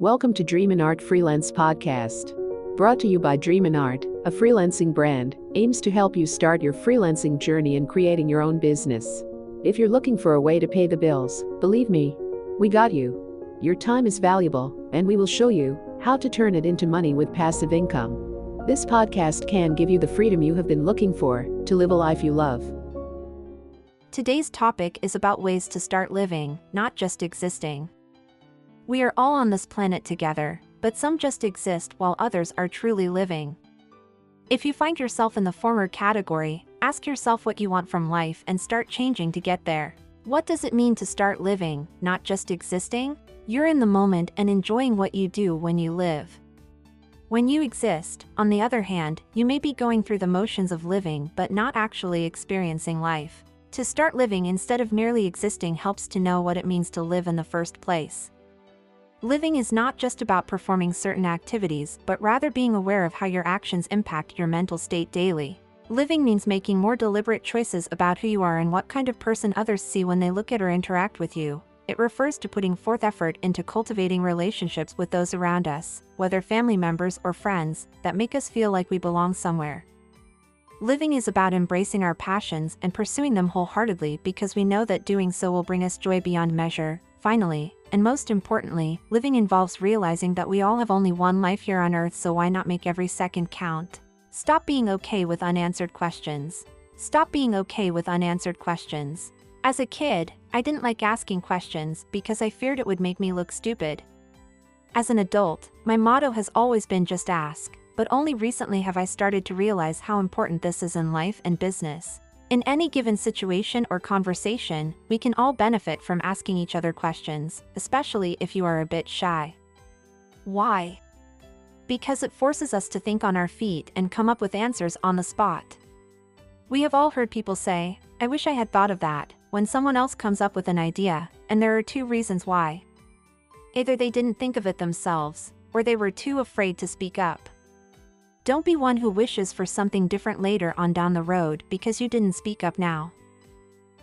Welcome to Dream and Art Freelance Podcast. Brought to you by Dream and Art, a freelancing brand, aims to help you start your freelancing journey and creating your own business. If you're looking for a way to pay the bills, believe me, we got you. Your time is valuable, and we will show you how to turn it into money with passive income. This podcast can give you the freedom you have been looking for to live a life you love. Today's topic is about ways to start living, not just existing. We are all on this planet together, but some just exist while others are truly living. If you find yourself in the former category, ask yourself what you want from life and start changing to get there. What does it mean to start living, not just existing? You're in the moment and enjoying what you do when you live. When you exist, on the other hand, you may be going through the motions of living but not actually experiencing life. To start living instead of merely existing helps to know what it means to live in the first place. Living is not just about performing certain activities but rather being aware of how your actions impact your mental state daily. Living means making more deliberate choices about who you are and what kind of person others see when they look at or interact with you. It refers to putting forth effort into cultivating relationships with those around us, whether family members or friends, that make us feel like we belong somewhere. Living is about embracing our passions and pursuing them wholeheartedly because we know that doing so will bring us joy beyond measure. Finally, and most importantly, living involves realizing that we all have only one life here on earth so why not make every second count? Stop being okay with unanswered questions. Stop being okay with unanswered questions. As a kid, I didn't like asking questions because I feared it would make me look stupid. As an adult, my motto has always been just ask, but only recently have I started to realize how important this is in life and business. In any given situation or conversation, we can all benefit from asking each other questions, especially if you are a bit shy. Why? Because it forces us to think on our feet and come up with answers on the spot. We have all heard people say, I wish I had thought of that, when someone else comes up with an idea, and there are two reasons why. Either they didn't think of it themselves, or they were too afraid to speak up. Don't be one who wishes for something different later on down the road because you didn't speak up now.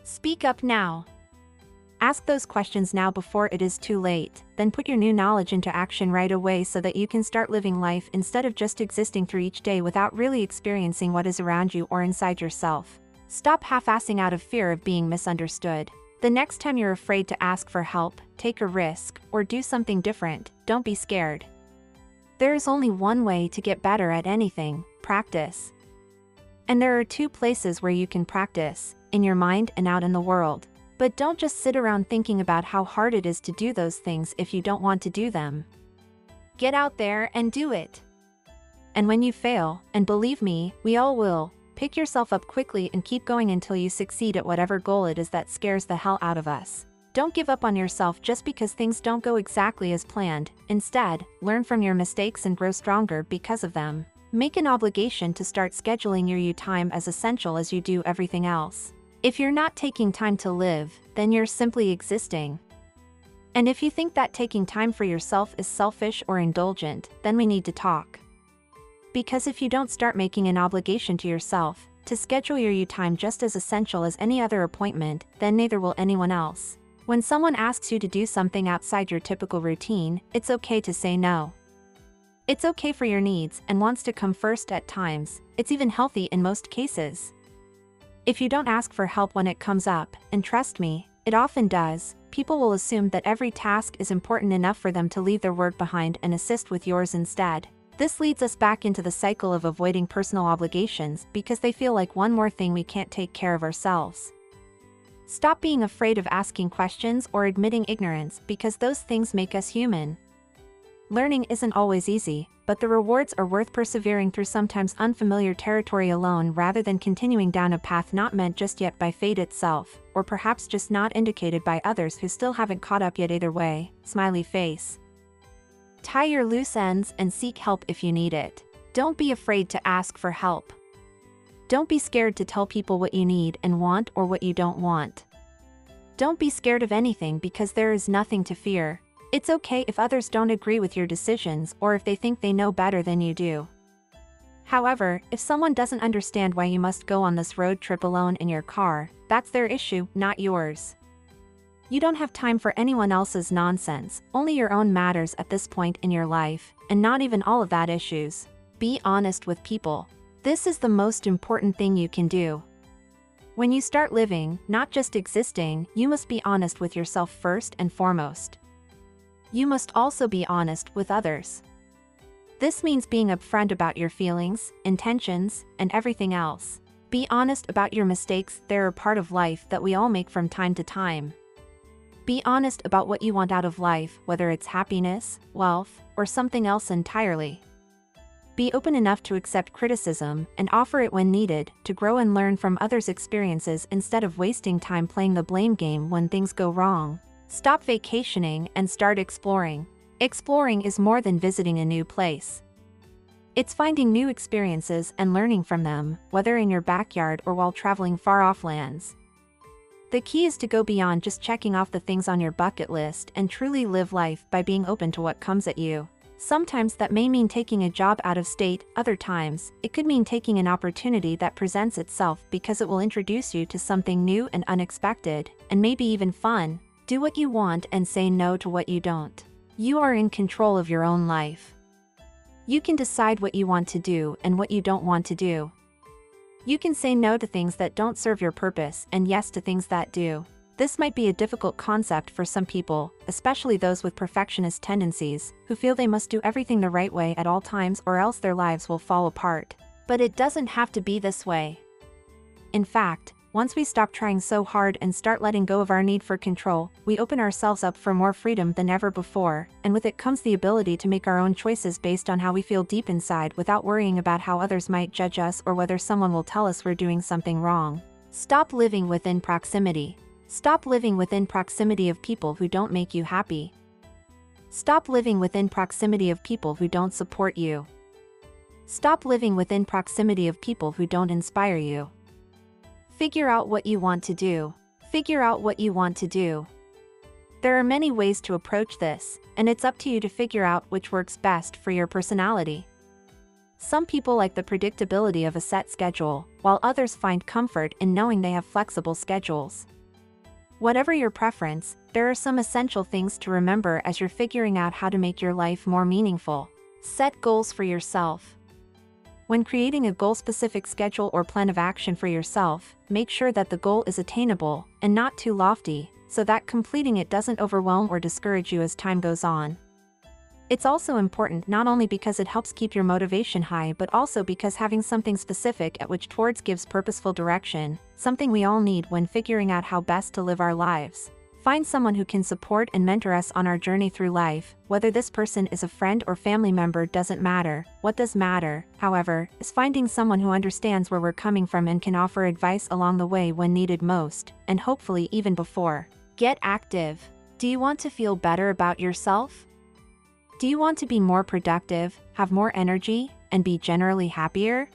Speak up now. Ask those questions now before it is too late, then put your new knowledge into action right away so that you can start living life instead of just existing through each day without really experiencing what is around you or inside yourself. Stop half-assing out of fear of being misunderstood. The next time you're afraid to ask for help, take a risk, or do something different, don't be scared. There is only one way to get better at anything practice. And there are two places where you can practice in your mind and out in the world. But don't just sit around thinking about how hard it is to do those things if you don't want to do them. Get out there and do it. And when you fail, and believe me, we all will, pick yourself up quickly and keep going until you succeed at whatever goal it is that scares the hell out of us. Don't give up on yourself just because things don't go exactly as planned, instead, learn from your mistakes and grow stronger because of them. Make an obligation to start scheduling your you time as essential as you do everything else. If you're not taking time to live, then you're simply existing. And if you think that taking time for yourself is selfish or indulgent, then we need to talk. Because if you don't start making an obligation to yourself, to schedule your you time just as essential as any other appointment, then neither will anyone else. When someone asks you to do something outside your typical routine, it's okay to say no. It's okay for your needs and wants to come first at times, it's even healthy in most cases. If you don't ask for help when it comes up, and trust me, it often does, people will assume that every task is important enough for them to leave their work behind and assist with yours instead. This leads us back into the cycle of avoiding personal obligations because they feel like one more thing we can't take care of ourselves. Stop being afraid of asking questions or admitting ignorance because those things make us human. Learning isn't always easy, but the rewards are worth persevering through sometimes unfamiliar territory alone rather than continuing down a path not meant just yet by fate itself, or perhaps just not indicated by others who still haven't caught up yet either way, smiley face. Tie your loose ends and seek help if you need it. Don't be afraid to ask for help. Don't be scared to tell people what you need and want or what you don't want. Don't be scared of anything because there is nothing to fear. It's okay if others don't agree with your decisions or if they think they know better than you do. However, if someone doesn't understand why you must go on this road trip alone in your car, that's their issue, not yours. You don't have time for anyone else's nonsense, only your own matters at this point in your life, and not even all of that issues. Be honest with people. This is the most important thing you can do. When you start living, not just existing, you must be honest with yourself first and foremost. You must also be honest with others. This means being upfront about your feelings, intentions, and everything else. Be honest about your mistakes, they're a part of life that we all make from time to time. Be honest about what you want out of life, whether it's happiness, wealth, or something else entirely. Be open enough to accept criticism and offer it when needed to grow and learn from others' experiences instead of wasting time playing the blame game when things go wrong. Stop vacationing and start exploring. Exploring is more than visiting a new place. It's finding new experiences and learning from them, whether in your backyard or while traveling far off lands. The key is to go beyond just checking off the things on your bucket list and truly live life by being open to what comes at you. Sometimes that may mean taking a job out of state, other times, it could mean taking an opportunity that presents itself because it will introduce you to something new and unexpected, and maybe even fun. Do what you want and say no to what you don't. You are in control of your own life. You can decide what you want to do and what you don't want to do. You can say no to things that don't serve your purpose and yes to things that do. This might be a difficult concept for some people, especially those with perfectionist tendencies, who feel they must do everything the right way at all times or else their lives will fall apart. But it doesn't have to be this way. In fact, once we stop trying so hard and start letting go of our need for control, we open ourselves up for more freedom than ever before, and with it comes the ability to make our own choices based on how we feel deep inside without worrying about how others might judge us or whether someone will tell us we're doing something wrong. Stop living within proximity. Stop living within proximity of people who don't make you happy. Stop living within proximity of people who don't support you. Stop living within proximity of people who don't inspire you. Figure out what you want to do. Figure out what you want to do. There are many ways to approach this, and it's up to you to figure out which works best for your personality. Some people like the predictability of a set schedule, while others find comfort in knowing they have flexible schedules. Whatever your preference, there are some essential things to remember as you're figuring out how to make your life more meaningful. Set goals for yourself. When creating a goal-specific schedule or plan of action for yourself, make sure that the goal is attainable and not too lofty, so that completing it doesn't overwhelm or discourage you as time goes on. It's also important not only because it helps keep your motivation high but also because having something specific at which towards gives purposeful direction, something we all need when figuring out how best to live our lives. Find someone who can support and mentor us on our journey through life, whether this person is a friend or family member doesn't matter. What does matter, however, is finding someone who understands where we're coming from and can offer advice along the way when needed most, and hopefully even before. Get active. Do you want to feel better about yourself? Do you want to be more productive, have more energy, and be generally happier?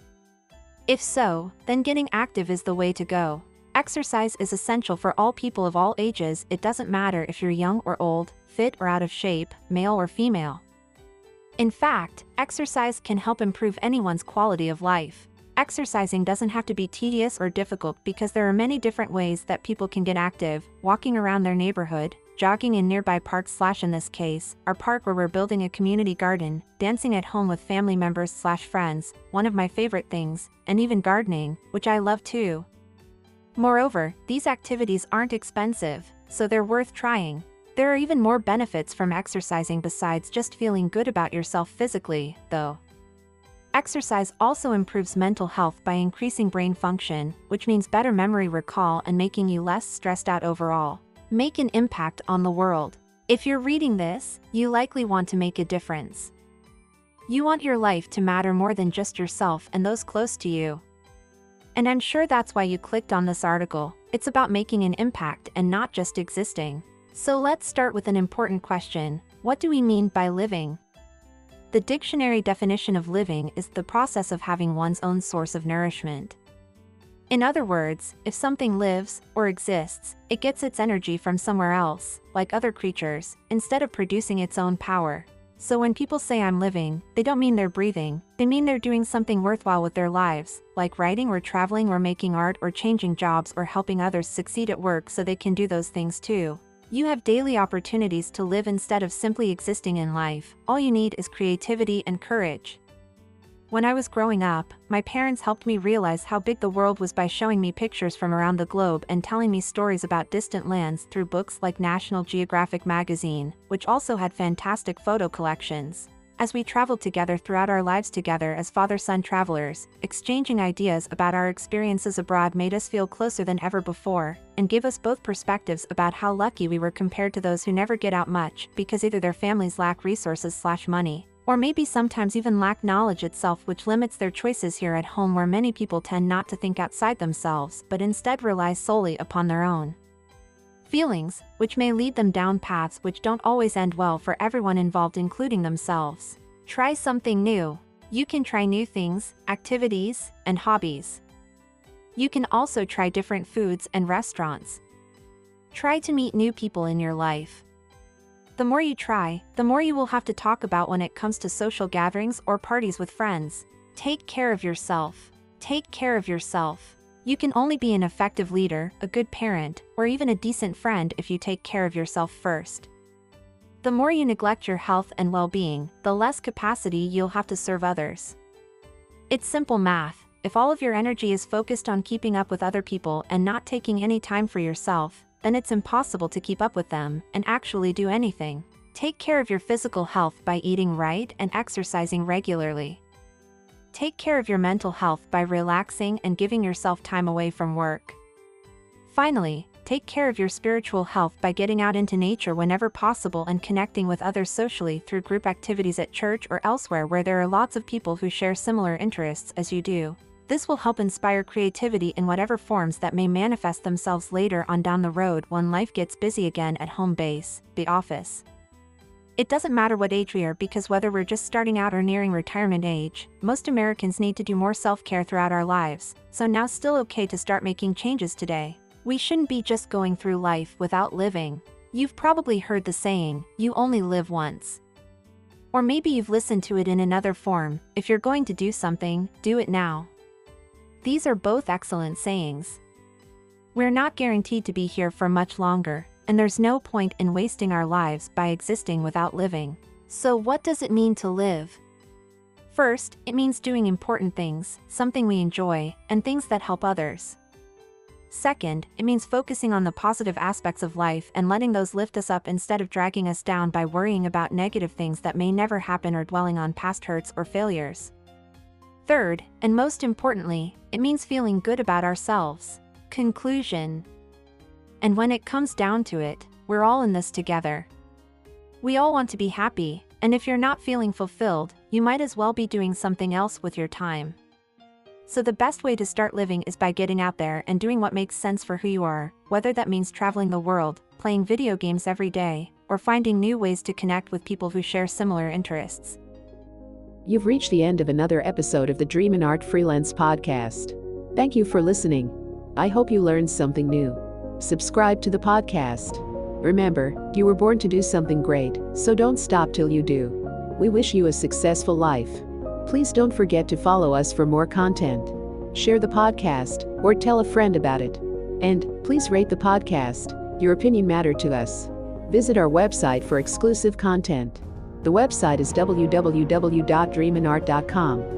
If so, then getting active is the way to go. Exercise is essential for all people of all ages, it doesn't matter if you're young or old, fit or out of shape, male or female. In fact, exercise can help improve anyone's quality of life. Exercising doesn't have to be tedious or difficult because there are many different ways that people can get active, walking around their neighborhood, jogging in nearby parks slash in this case, our park where we're building a community garden, dancing at home with family members slash friends, one of my favorite things, and even gardening, which I love too, Moreover, these activities aren't expensive, so they're worth trying. There are even more benefits from exercising besides just feeling good about yourself physically, though. Exercise also improves mental health by increasing brain function, which means better memory recall and making you less stressed out overall. Make an impact on the world. If you're reading this, you likely want to make a difference. You want your life to matter more than just yourself and those close to you. And I'm sure that's why you clicked on this article. It's about making an impact and not just existing. So let's start with an important question. What do we mean by living? The dictionary definition of living is the process of having one's own source of nourishment. In other words, if something lives, or exists, it gets its energy from somewhere else, like other creatures, instead of producing its own power. So when people say I'm living, they don't mean they're breathing, they mean they're doing something worthwhile with their lives, like writing or traveling or making art or changing jobs or helping others succeed at work so they can do those things too. You have daily opportunities to live instead of simply existing in life. All you need is creativity and courage. When I was growing up, my parents helped me realize how big the world was by showing me pictures from around the globe and telling me stories about distant lands through books like National Geographic magazine, which also had fantastic photo collections. As we traveled together throughout our lives together as father-son travelers, exchanging ideas about our experiences abroad made us feel closer than ever before, and gave us both perspectives about how lucky we were compared to those who never get out much because either their families lack resources slash money, or maybe sometimes even lack knowledge itself which limits their choices here at home where many people tend not to think outside themselves but instead rely solely upon their own feelings, which may lead them down paths which don't always end well for everyone involved including themselves. Try something new. You can try new things, activities, and hobbies. You can also try different foods and restaurants. Try to meet new people in your life. The more you try, the more you will have to talk about when it comes to social gatherings or parties with friends. Take care of yourself. Take care of yourself. You can only be an effective leader, a good parent, or even a decent friend if you take care of yourself first. The more you neglect your health and well-being, the less capacity you'll have to serve others. It's simple math. If all of your energy is focused on keeping up with other people and not taking any time for yourself, then it's impossible to keep up with them and actually do anything. Take care of your physical health by eating right and exercising regularly. Take care of your mental health by relaxing and giving yourself time away from work. Finally, take care of your spiritual health by getting out into nature whenever possible and connecting with others socially through group activities at church or elsewhere where there are lots of people who share similar interests as you do. This will help inspire creativity in whatever forms that may manifest themselves later on down the road when life gets busy again at home base, the office. It doesn't matter what age we are because whether we're just starting out or nearing retirement age, most Americans need to do more self-care throughout our lives, so now still okay to start making changes today. We shouldn't be just going through life without living. You've probably heard the saying, you only live once. Or maybe you've listened to it in another form, if you're going to do something, do it now. These are both excellent sayings. We're not guaranteed to be here for much longer, and there's no point in wasting our lives by existing without living. So what does it mean to live? First, it means doing important things, something we enjoy, and things that help others. Second, it means focusing on the positive aspects of life and letting those lift us up instead of dragging us down by worrying about negative things that may never happen or dwelling on past hurts or failures. Third, and most importantly, it means feeling good about ourselves. Conclusion. And when it comes down to it, we're all in this together. We all want to be happy, and if you're not feeling fulfilled, you might as well be doing something else with your time. So the best way to start living is by getting out there and doing what makes sense for who you are, whether that means traveling the world, playing video games every day, or finding new ways to connect with people who share similar interests. You've reached the end of another episode of the Dream and Art Freelance podcast. Thank you for listening. I hope you learned something new. Subscribe to the podcast. Remember, you were born to do something great, so don't stop till you do. We wish you a successful life. Please don't forget to follow us for more content. Share the podcast or tell a friend about it. And please rate the podcast. Your opinion matter to us. Visit our website for exclusive content. The website is www.dreamanart.com.